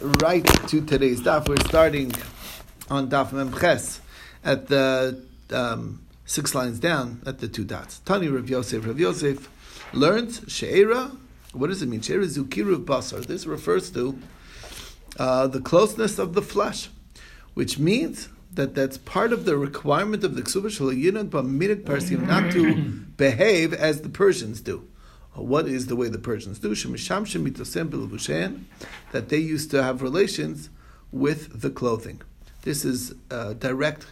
right to today's daf. We're starting on daf memches at the um, six lines down at the two dots. Tani Rav Yosef. Rav Yosef learns she'era. What does it mean? She'era zukiru basar. This refers to uh, the closeness of the flesh, which means that that's part of the requirement of the ksuba shalayinad b'minit parsim not to behave as the Persians do. What is the way the Persians do? That they used to have relations with the clothing. This is a direct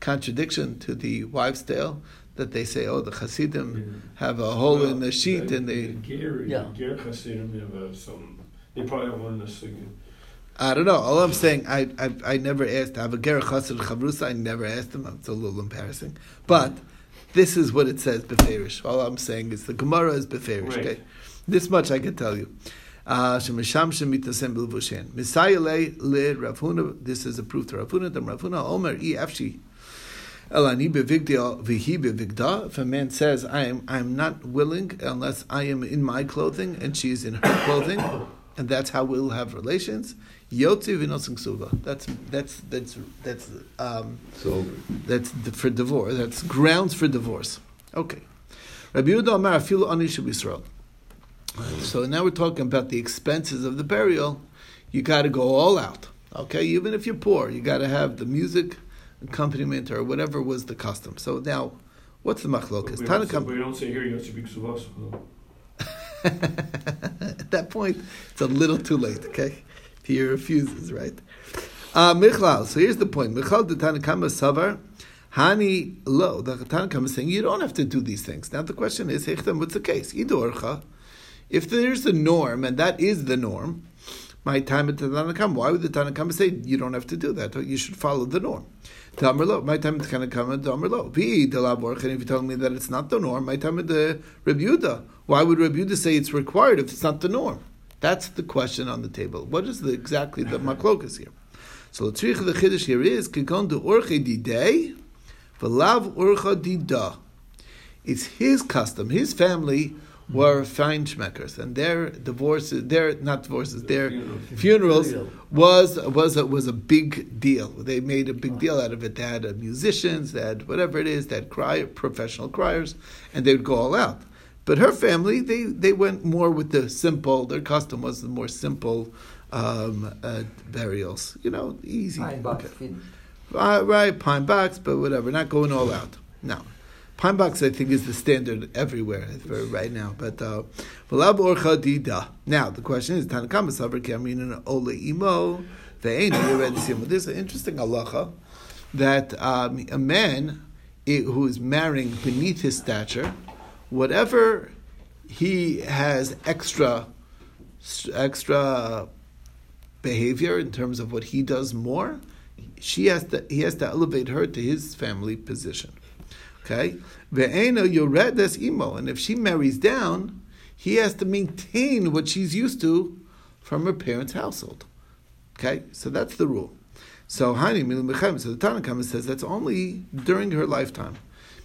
contradiction to the wives' tale that they say, oh, the Hasidim yeah. have a hole well, in the sheet the, and they. The Ger, yeah. the Ger Hasidim have uh, some. They probably have one in the singing. I don't know. All I'm saying, I I, I never asked. I have a Ger Chasid Chavrusa. I never asked them. It's a little embarrassing, but. This is what it says beferish. All I'm saying is the Gemara is beferish. Right. Okay, this much I can tell you. Uh, Shemisham shemitasem bilvushen. Misayele. This is a proof to Ravuna. Then Ravuna Omer i afshi. Elani bevigda vihi bevigda. If a man says, "I am, I am not willing unless I am in my clothing and she is in her clothing," and that's how we'll have relations. Yotzi v'nosing ksuba. That's that's that's that's um, so that's for divorce. That's grounds for divorce. Okay. Rabbi Yehuda Amar afilu ani Yisrael. So now we're talking about the expenses of the burial. You got to go all out. Okay, even if you're poor, you got to have the music accompaniment or whatever was the custom. So now, what's the machlokas? We, don't we don't say here Yotzi b'ksuvas. At that point, it's a little too late. Okay. He refuses, right? Uh, Michlal. So here's the point. Michal the Tanakama Savar. Hani lo. The Tanakama is saying you don't have to do these things. Now the question is, what's the case? If there's a norm, and that is the norm, my time at the Tanakam. Why would the Tanakam say you don't have to do that? You should follow the norm. Tamerlo, my time at the Tanakam, Tamerlo. Vi delaborch, and if you tell me that it's not the norm, my time at the Rebuda. Why would Rebuda say it's required if it's not the norm? That's the question on the table. What is the, exactly the maklokas here? So the tzrich of the chiddush here is kikon de orche didei, v'lav orcha dida. It's his custom. His family were feinschmeckers, and their divorces, their not divorces, their funerals was was a, was a big deal. They made a big deal out of it. They had musicians, they had whatever it is, they had cry, professional criers, and they would go all out. But her family, they, they went more with the simple, their custom was the more simple um, uh, burials. You know, easy. Pine box. Okay. Uh, right, pine box, but whatever, not going all out. No. Pine box, I think, is the standard everywhere for right now. But uh, now the question is, Tanakama Savar Kamrin Ole Imo they ain't even read the same. There's an interesting halacha that um, a man who is marrying beneath his stature whatever he has extra extra behavior in terms of what he does more, she has to he has to elevate her to his family position. Okay, ve'eno yoredes imo, and if she marries down, he has to maintain what she's used to from her parents' household. Okay, so that's the rule. So Hani So the Tanakhama says that's only during her lifetime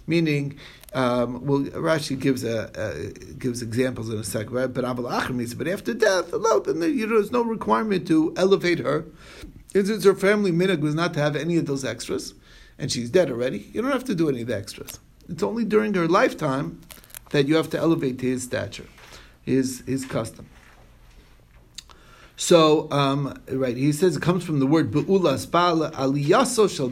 meaning, um, well, Rashi gives a, a, gives examples in a second, right? But but after death, no, then you know, there's no requirement to elevate her. Since her family minhag was not to have any of those extras, and she's dead already, you don't have to do any of the extras. It's only during her lifetime that you have to elevate to his stature, his his custom. So, um, right, he says it comes from the word be'ula spal aliyaso shel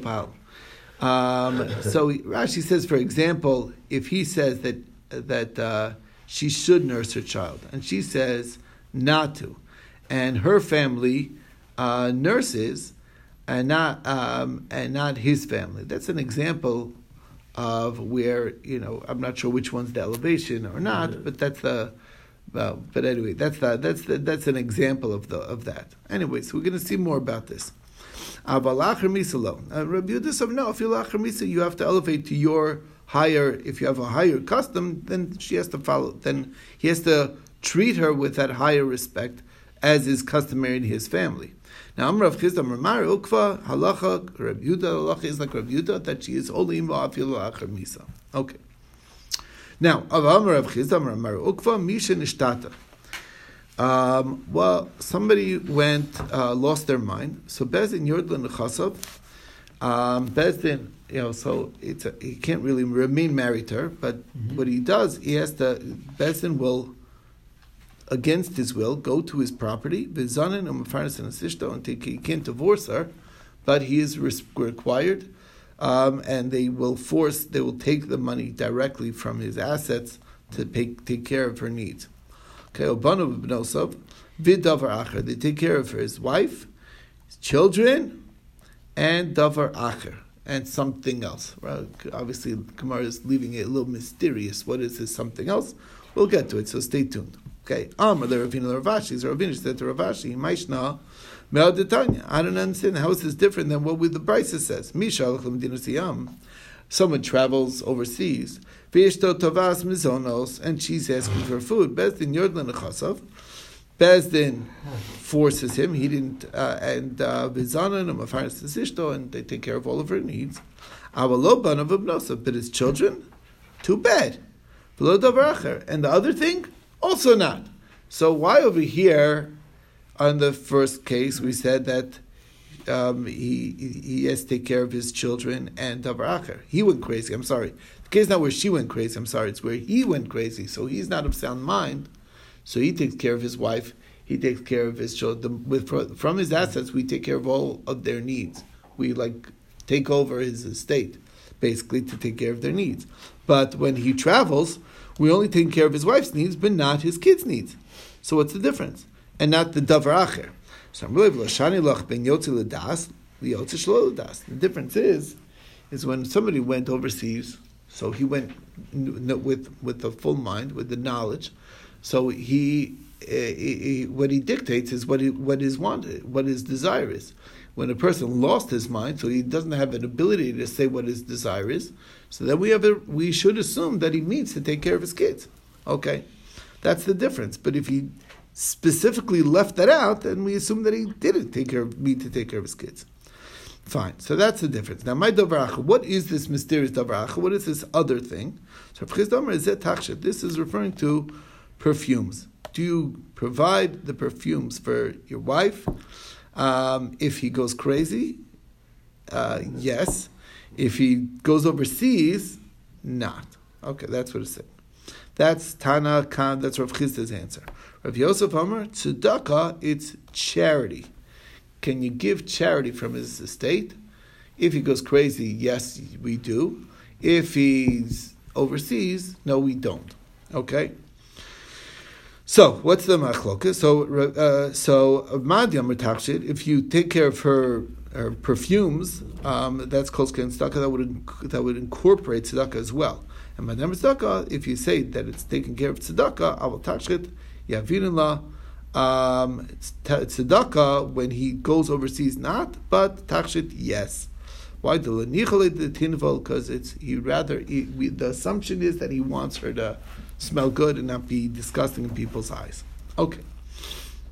um, so Rashi says, for example, if he says that that uh, she should nurse her child, and she says not to, and her family uh, nurses, and not um, and not his family. That's an example of where you know I'm not sure which one's the elevation or not, but that's the. Well, but anyway, that's the, that's the, that's an example of the of that. Anyway, so we're going to see more about this. Uh, no, if you're you have to elevate to your higher. If you have a higher custom, then she has to follow. Then he has to treat her with that higher respect, as is customary in his family. Now, Amrav Chisda Ramar Ukva Halacha Yehuda Halacha is like Yehuda that she is holy Afil Lachar Misa. Okay. Now, Amrav Chisda Ramar Ukva Misha Nishtata. Um, well, somebody went, uh, lost their mind. So Bezdin Yordlin Chasav, um, Bezdin, you know, so it's a, he can't really remain married to her, but Mm-hmm. what he does, he has to, Bezdin will, against his will, go to his property, Vizanin and Mafarnas and Asishto, and take, he can't divorce her, but he is required, um, and they will force, they will take the money directly from his assets to pay, take care of her needs. They take care of his wife, his children, and davar acher, and something else. Right? Obviously, Gemara is leaving it a little mysterious. What is this something else? We'll get to it, so stay tuned. Okay, Amar the Ravina Ravashi. Ravina said to Ravashi, Maishna, Me'adetanya. I don't understand. How is this different than what with the Brisa says? Misha. Someone travels overseas, tovas mizonos, and she's asking for food. Bezdin yordlan chasav. Bezdin forces him. He didn't, uh, and vizanan and mafaris ishto, and they take care of all of her needs. Avaloban of abnosav, but his children, too bad. And the other thing, also not. So why over here, on the first case, we said that um, he he has to take care of his children and davar acher. He went crazy. I'm sorry. The case not where she went crazy. I'm sorry. It's where he went crazy. So he's not of sound mind. So he takes care of his wife. He takes care of his children. With from his assets, we take care of all of their needs. We like take over his estate, basically to take care of their needs. But when he travels, we only take care of his wife's needs, but not his kids' needs. So what's the difference? And not the davar acher. So I'm really shani lach ben yotzi ledas liyotzi shlo ledas. The difference is, is when somebody went overseas, so he went with with the full mind, with the knowledge. So he, uh, he, what he dictates is what he, what is wanted, want, what his desire is. When a person lost his mind, so he doesn't have an ability to say what his desire is, so then we have a, we should assume that he needs to take care of his kids. Okay, that's the difference. But if he specifically left that out, then we assume that he didn't take care of need to take care of his kids. Fine. So that's the difference. Now, my davaracha, what is this mysterious davaracha? What is this other thing? So, this is referring to perfumes. Do you provide the perfumes for your wife? Um, if he goes crazy, uh, yes. If he goes overseas, not. Okay, that's what it's saying. That's Tana Khan, that's Rav Chisda's answer. Rav Yosef Omer, tzedakah, it's charity. Can you give charity from his estate? If he goes crazy, yes, we do. If he's overseas, no, we don't. Okay? So, what's the machlokas? So, uh, so Madyam Tachshit, if you take care of her, her perfumes, um, that's called tzedakah, that would, that would incorporate tzedakah as well. And Madyam tzedakah, if you say that it's taking care of tzedakah, I will Tachshit, Yavinullah, um, tzedakah when he goes overseas, not, but tachshit, yes. Why the lenichale the tinval? Because it's he rather he, we, the assumption is that he wants her to smell good and not be disgusting in people's eyes. Okay.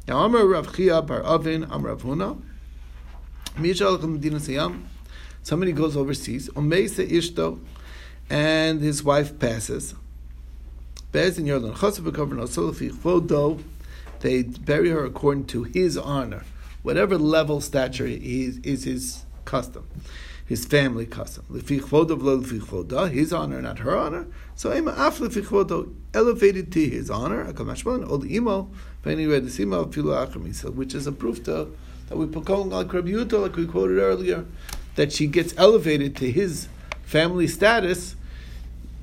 Now Amar Rav Chia Bar Avin Amar Rav Huna. Somebody goes overseas. Omeise Ishto, and his wife passes. They bury her according to his honor, whatever level stature is, is his custom, his family custom. His honor, not her honor. So ema af elevated to his honor. Which is a proof to that we put like Rabbi Yehuda, like we quoted earlier, that she gets elevated to his family status,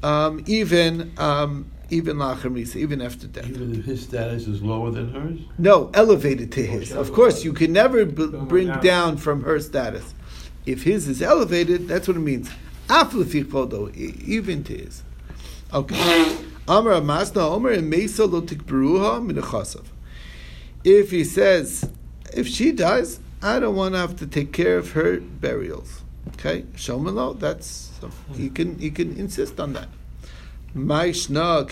um, even. Um, even lacher misa, even after death. Even if his status is lower than hers? No, elevated to his. Oh, of course, you can never b- bring down from her status. If his is elevated, that's what it means. Aflefichodo, even to his. Okay. Amar Amasna Omer and Mesa lo tikberuha minachasav. If he says, if she dies, I don't want to have to take care of her burials. Okay, Shomalo, that's he can he can insist on that. Maishna.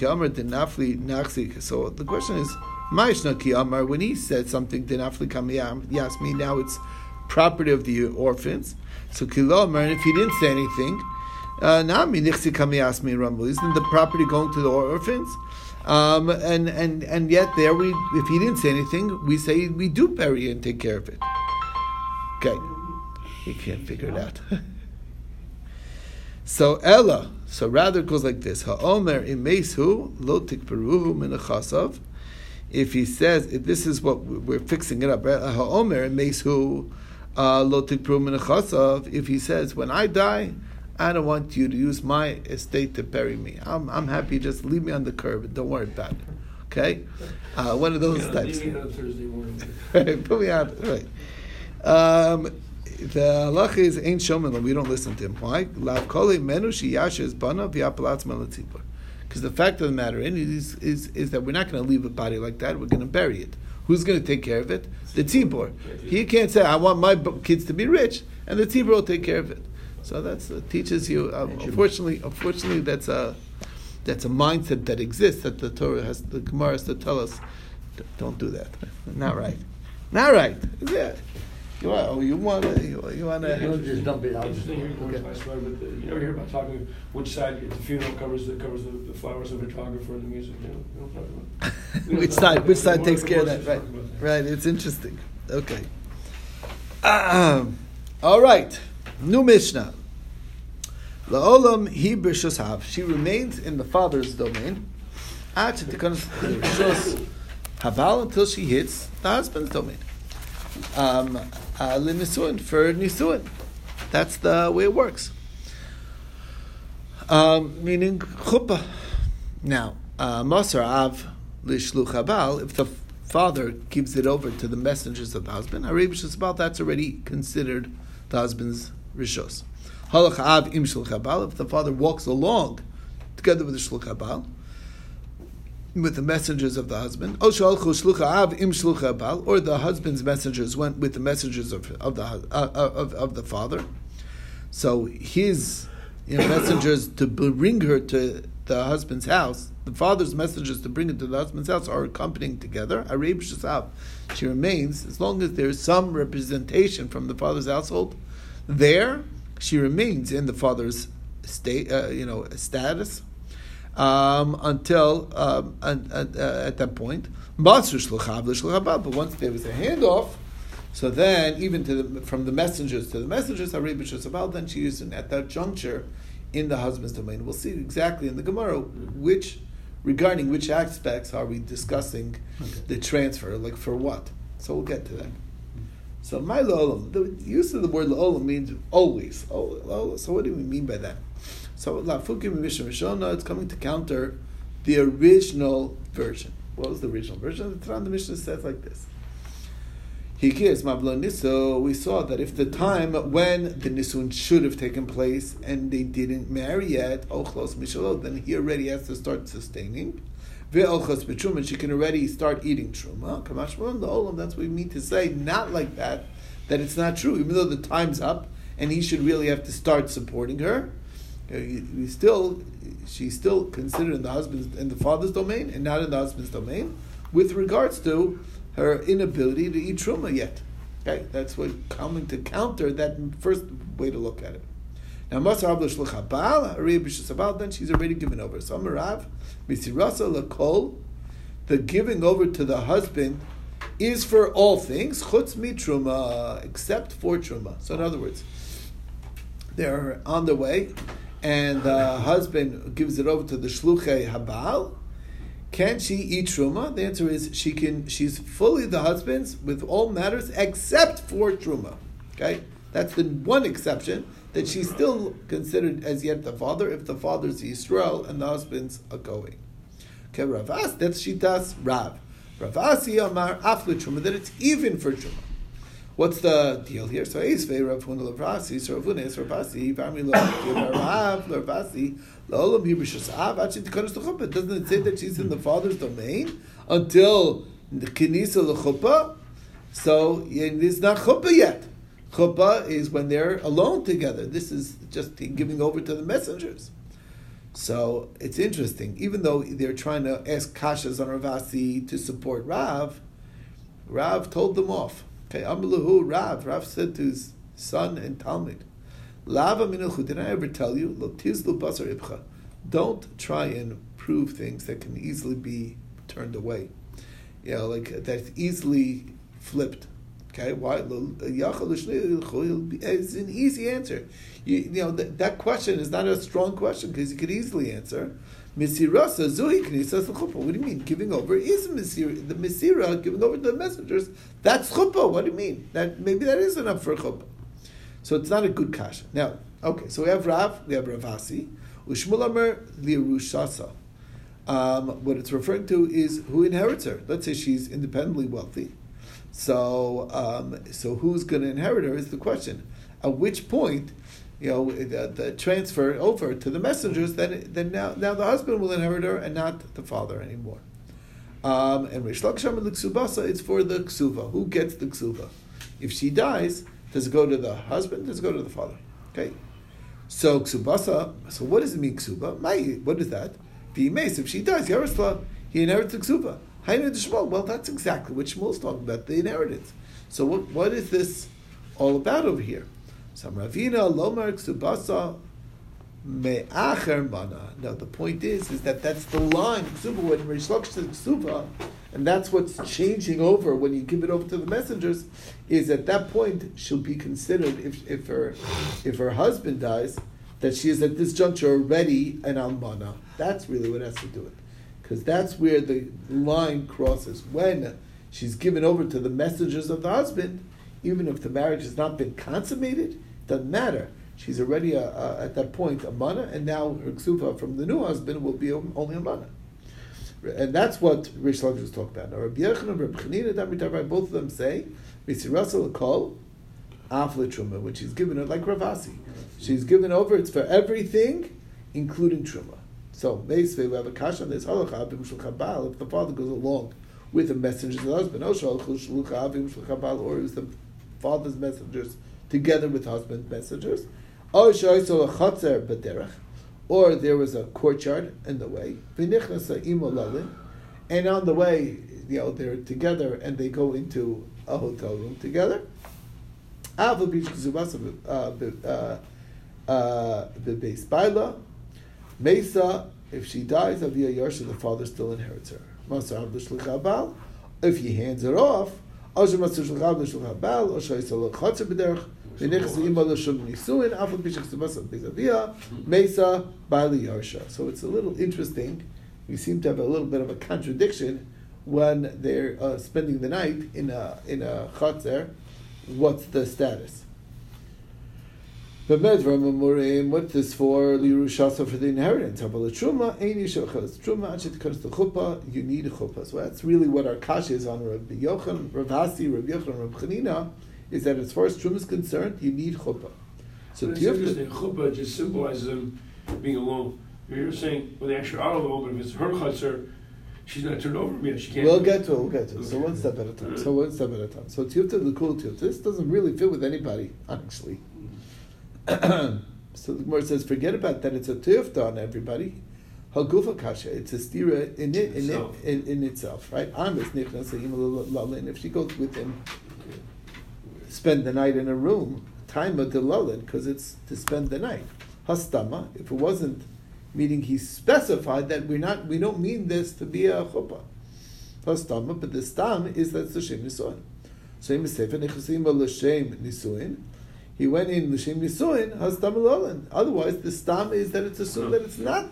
So the question is, Maishna ki amar, when he said something dinafli kam yasmi, now it's property of the orphans. So kilo amar, and if he didn't say anything, nami nichsi kam yasmi rambu, isn't the property going to the orphans? Um, and, and, and yet there we, if he didn't say anything, we say we do bury and take care of it. Okay. He can't figure it out. so Ella, so rather it goes like this. Ha'omer imesu lo tikperuhu min If he says, if this is what we're fixing it up, Ha'omer imesu uh, lo tikperuhu min If he says, when I die, I don't want you to use my estate to bury me. I'm, I'm happy. Just leave me on the curb don't worry about it. Okay, uh, one of those Yeah, types. leave me on Thursday morning. Put me out. Right. Um, the halacha is ain't shomen. We don't listen to him. Why? Lav koli menu shiyashes bana v'apalatz malatzibur. Because the fact of the matter is, is, is that we're not going to leave a body like that. We're going to bury it. Who's going to take care of it? The tzibur. He can't say, "I want my kids to be rich," and the tzibur will take care of it. So that's uh, teaches you. Uh, unfortunately, unfortunately, that's a that's a mindset that exists that the Torah has, the Gemara has to tell us, "D- don't do that. Not right. Not right. Yeah. You want? Oh, you want to? You, you want to? just dump it out. Interesting hearing Gordon's last word, but the, you never hear about talking which side at the funeral covers the covers the, the flowers of the photographer and the music. You know, we don't talk about. we which side? Which side takes care of that? Right. Right. It's interesting. Okay. Um, all right. New Mishnah. Laolam he b'shasav. She remains in the father's domain. Until she hits the husband's domain. Um, uh, for nisuin. That's the way it works. Um, meaning chuppah. Now, uh, Masar Av lishluch. If the father gives it over to the messengers of the husband, Arabish about that's already considered the husband's rishos. Halach Av im shluch. If the father walks along together with the shluch with the messengers of the husband, or the husband's messengers went with the messengers of, of the uh, of, of the father. So his you know, messengers to bring her to the husband's house, the father's messengers to bring her to the husband's house are accompanying together. She remains as long as there's some representation from the father's household. There, she remains in the father's state, uh, you know, status um, until um, and, and, uh, at that point. But once there was a handoff, so then even to the, from the messengers to the messengers, then she is at that juncture in the husband's domain. We'll see exactly in the Gemara which regarding which aspects are we discussing the transfer, like for what. So we'll get to that. So my lo'olam, the use of the word lo'olam means always. Oh, so what do we mean by that? So Lafukim Mishnah Rishona, it's coming to counter the original version. What was the original version? The Taran the Mishnah says like this. Hikis Mablo Niso, we saw that if the time when the Nisun should have taken place and they didn't marry yet, Ochlos Mishalot, then he already has to start sustaining. Ve'ochos B'Truma, she can already start eating Truma. Kamash the Olam, that's what we mean to say, not like that, that it's not true, even though the time's up and he should really have to start supporting her. Uh, We still, she's still considered in the husband's in the father's domain and not in the husband's domain, with regards to her inability to eat truma yet. Okay, that's what coming to counter that first way to look at it. Now, then she's already given over. So, Amarav, Misirasa Lakol, the giving over to the husband is for all things, chutz mi truma, except for truma. So, in other words, they're on their way, and the husband gives it over to the shluchei habal. Can she eat truma? The answer is she can. She's fully the husband's with all matters except for truma. Okay, that's the one exception that she's still considered as yet the father if the father's Yisrael and the husband's a going. Okay, Ravas, that's shitas Rav. Ravasi Amar Afle Truma that it's even for truma. What's the deal here? So Esvei Rav Huna Lavasi, so Rav Huna Ravasi, Vami Rav Lavasi, La'olam Yibishasav, Achi Tikadosh L'chuppah. Doesn't it say that she's in the father's domain until the Kinisa L'chuppah? So it's not chuppah yet. Chuppah is when they're alone together. This is just giving over to the messengers. So it's interesting. Even though they're trying to ask Kashas on Ravasi to support Rav, Rav told them off. Okay, Amalahu Rav. Rav said to his son and Talmud, Lava minuchu, did I ever tell you? Don't try and prove things that can easily be turned away. You know, like that's easily flipped. Okay, why? It's an easy answer. You, you know that, that question is not a strong question because you could easily answer. Misirasa zuhi knisas chuppah. What do you mean? Giving over is misira. The misira, giving over to the messengers, that's chuppah. What do you mean? That maybe that is enough for chuppah. So it's not a good kasha. Now, okay, so we have Rav, we have Ravasi, Ushmul Amar lirushasa. Um, what it's referring to is who inherits her. Let's say she's independently wealthy. So, um, so who's going to inherit her is the question. At which point, you know, the, the, transfer over to the messengers, then, then now, now the husband will inherit her and not the father anymore. Um, and Rish Laksham and the Ksubasa, it's for the Ksuva. Who gets the Ksuva? If she dies, does it go to the husband? Does it go to the father? Okay. So Ksubasa, so what does it mean Ksuba? What is that? The if she dies, Yarosla, he inherits the Ksuba. Well, that's exactly what Shmuel's talking about, the inheritance. So what, what is this all about over here? Some Ravina, Lomar, Ksubasa, Me'acher Mana. Now the point is, is that that's the line, Ksuba, when Rish says Ksuba, and that's what's changing over when you give it over to the messengers, is at that point she'll be considered, if, if, her, if her husband dies, that she is at this juncture already an almana. That's really what has to do it because that's where the line crosses. When she's given over to the messengers of the husband, even if the marriage has not been consummated, doesn't matter. She's already a, a, at that point a mana, and now her ksufa from the new husband will be only a mana. And that's what Rish Lakish is talking about. Now, Rabbi Yochanan and Rabbi Chanina, both of them say, Misirasa Lakol, Afle Truma, which he's given her like Ravasi. She's given over, it's for everything, including Truma. So, basically, we have a kasha on this halacha, if the father goes along with the messengers of the husband, or is the father's messengers together with husband messengers, or there was a courtyard in the way, and on the way, you know, they're together and they go into a hotel room together. Uh, uh, baila, Mesa, if she dies, Avia Yarsha, the father still inherits her. If he hands her off, So it's a little interesting. We seem to have a little bit of a contradiction when they're uh, spending the night in a in a chatzer. What's the status? B'medra Mamurim, what's this for? Lirushasa for the inheritance. How about the truma? Truma. Actually, comes to chuppah. You need a chuppah. So that's really what our kash is on Rabbi Yochanan, Rav Hasi, Rabbi Yochanan, Rabbi Chanina, is that as far as truma is concerned, you need chuppah. So it's interesting. Chuppah just symbolizes them being alone. You're saying well, they actually are alone, but if it's her chutzner, she's not turned over yet. She can't. We'll get to it. We'll get to it. Okay. So one step at a time. So one step at a time. So tiyufta the cool tiyufta. This doesn't really fit with anybody, actually. so the Gemara says, forget about that. It's a tiyufta on everybody. Hagufa kasha. It's a stira in it in, it, in, in itself, right? Amis nichnas. If she goes with him, spend the night in a room. Time of the because it's to spend the night. Hastama. If it wasn't, meaning he specified that we're not. We don't mean this to be a chuppah. Hastama, but the stam is that the shem nisuin. So im sefer nechasim l'shem nisuin he went in l'shem nisuin has tam Otherwise, the stam is that it's assumed that it's not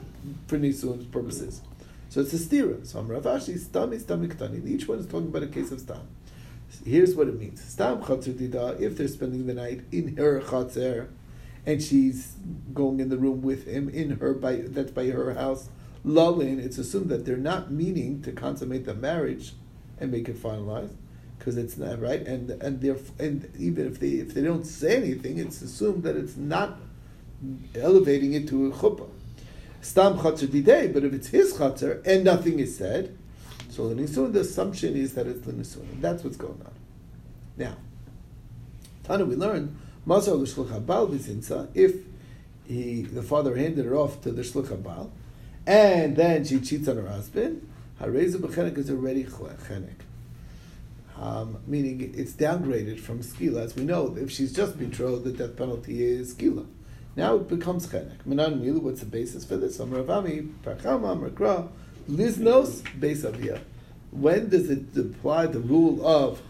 for nisuin's purposes. So it's a stira. So I'm Ravashi, stam is ktani. Each one is talking about a case of stam. Here's what it means: stam chatzir dida. If they're spending the night in her chatzir, and she's going in the room with him in her by that's by her house. Lalin, it's assumed that they're not meaning to consummate the marriage and make it finalized because it's not right, and and and even if they if they don't say anything, it's assumed that it's not elevating it to a chuppah. Stam chatzar didei, but if it's his chatzar and nothing is said, so the nisun, the assumption is that it's the nisun, and that's what's going on. Now, Tana, we learned masar l'shluch habal v'zinsa if he the father handed her off to the shluch habal, and then she cheats on her husband. Hareza b'chenek is already chenek um, meaning it's downgraded from skila. As we know, if she's just betrothed, the death penalty is skila. Now it becomes chenek. Minan milu. What's the basis for this? Amar Avami, Parchama, Amar Liznos, Beis Avia. When does it apply the rule of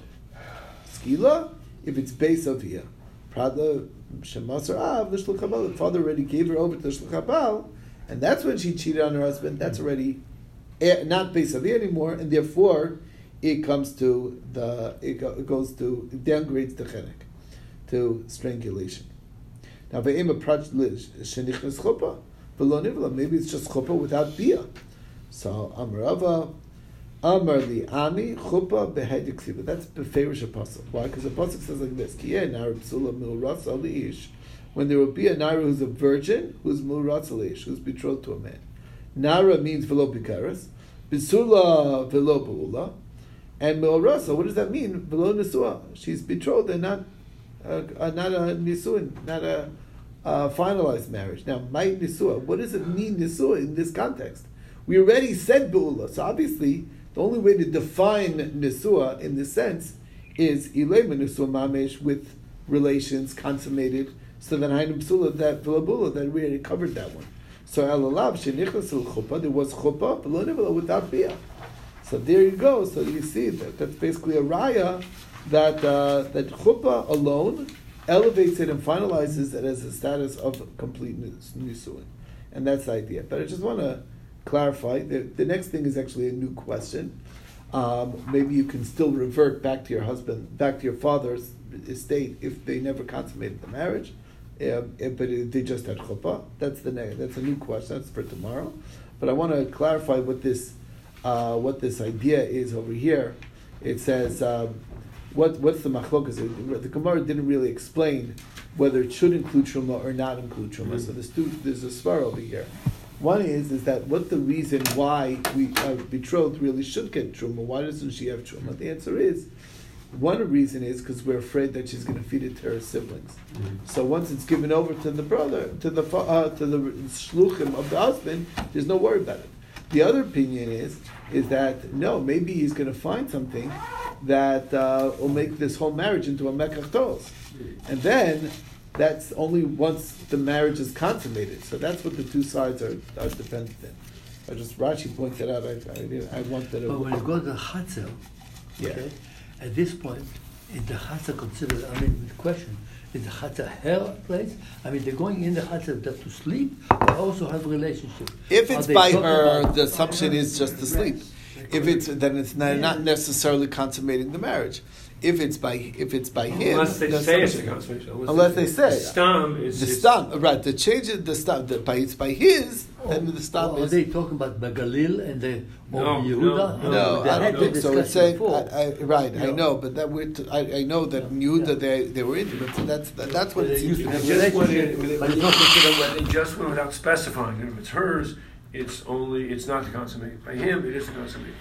skila? If it's Beis Avia. Prada Shemasar Av, the father already gave her over to the and that's when she cheated on her husband. That's already eh, not Beis Avia anymore, and therefore it comes to the it, goes to it downgrades the chenek to strangulation. Now, ve'ema shenichnas chuppah, v'lo. Maybe it's just chuppah without bia. So Amarava, Amar li ami chuppah behedik siva. That's beferish apostle. Why? Because the apostle says like this: Kiyeh nar psula mil rasa liish. When there will be a nara who's a virgin, who's mil rasa liish, who's betrothed to a man. Nara means velo bikaras, bisula velo and mil rasa. What does that mean? Velo nesua. She's betrothed and not uh, uh, not a nisuin, not a uh, finalized marriage. Now, might nisua. What does it mean nisua in this context? We already said beula, so obviously the only way to define nisua in this sense is ilema nisua mamesh with relations consummated. So then hainu psula that vilabula that we already covered that one. So alalav shenichlas chuppah there was chuppah below without bia. So there you go. So you see that that's basically a raya that uh, that chuppah alone elevates it and finalizes it as a status of complete nisuin, and that's the idea. But I just want to clarify. The, the next thing is actually a new question. Um, maybe you can still revert back to your husband, back to your father's estate if they never consummated the marriage, if, but they just had chuppah. That's the next, that's a new question. That's for tomorrow. But I want to clarify what this uh, what this idea is over here. It says. Um, what what's the machlokas? The Gemara didn't really explain whether it should include truma or not include truma. Mm-hmm. So there's, two, there's a svar over here. One is is that what the reason why we uh, betrothed really should get truma? Why doesn't she have truma? The answer is one reason is because we're afraid that she's going to feed it to her siblings. Mm-hmm. So once it's given over to the brother, to the uh, to the shluchim of the husband, there's no worry about it. The other opinion is is that no, maybe he's going to find something that uh, will make this whole marriage into a mekach And then that's only once the marriage is consummated. So that's what the two sides are, are dependent in. I just Rashi pointed out. I, I, I wanted to. But when it goes to Hatzel, yeah. okay, at this point, is the Hatzel considered? I mean, the question is the Hatzel her place? I mean, they're going in the just to sleep, but also have a relationship. If it's by her, the assumption is just to sleep. If it's then it's not, not necessarily consummating the marriage. If it's by if it's by him, unless they say it's a consummation. Unless, unless they, say the stam is the stam right. The change of the stam that by it's by his. Oh, then the stam oh, is. Are they talking about Bagalil and the no, Yehuda? No, no, oh, no, I don't think so. It's saying I, I, right. No. I know, but that we I, I know that no. Yehuda yeah. they they were intimate. So that's that, that's what it seems to be. Just went in, but it's not considered. They just went without specifying. If it's hers, it's only it's not to consummate. By him, it is to consummate.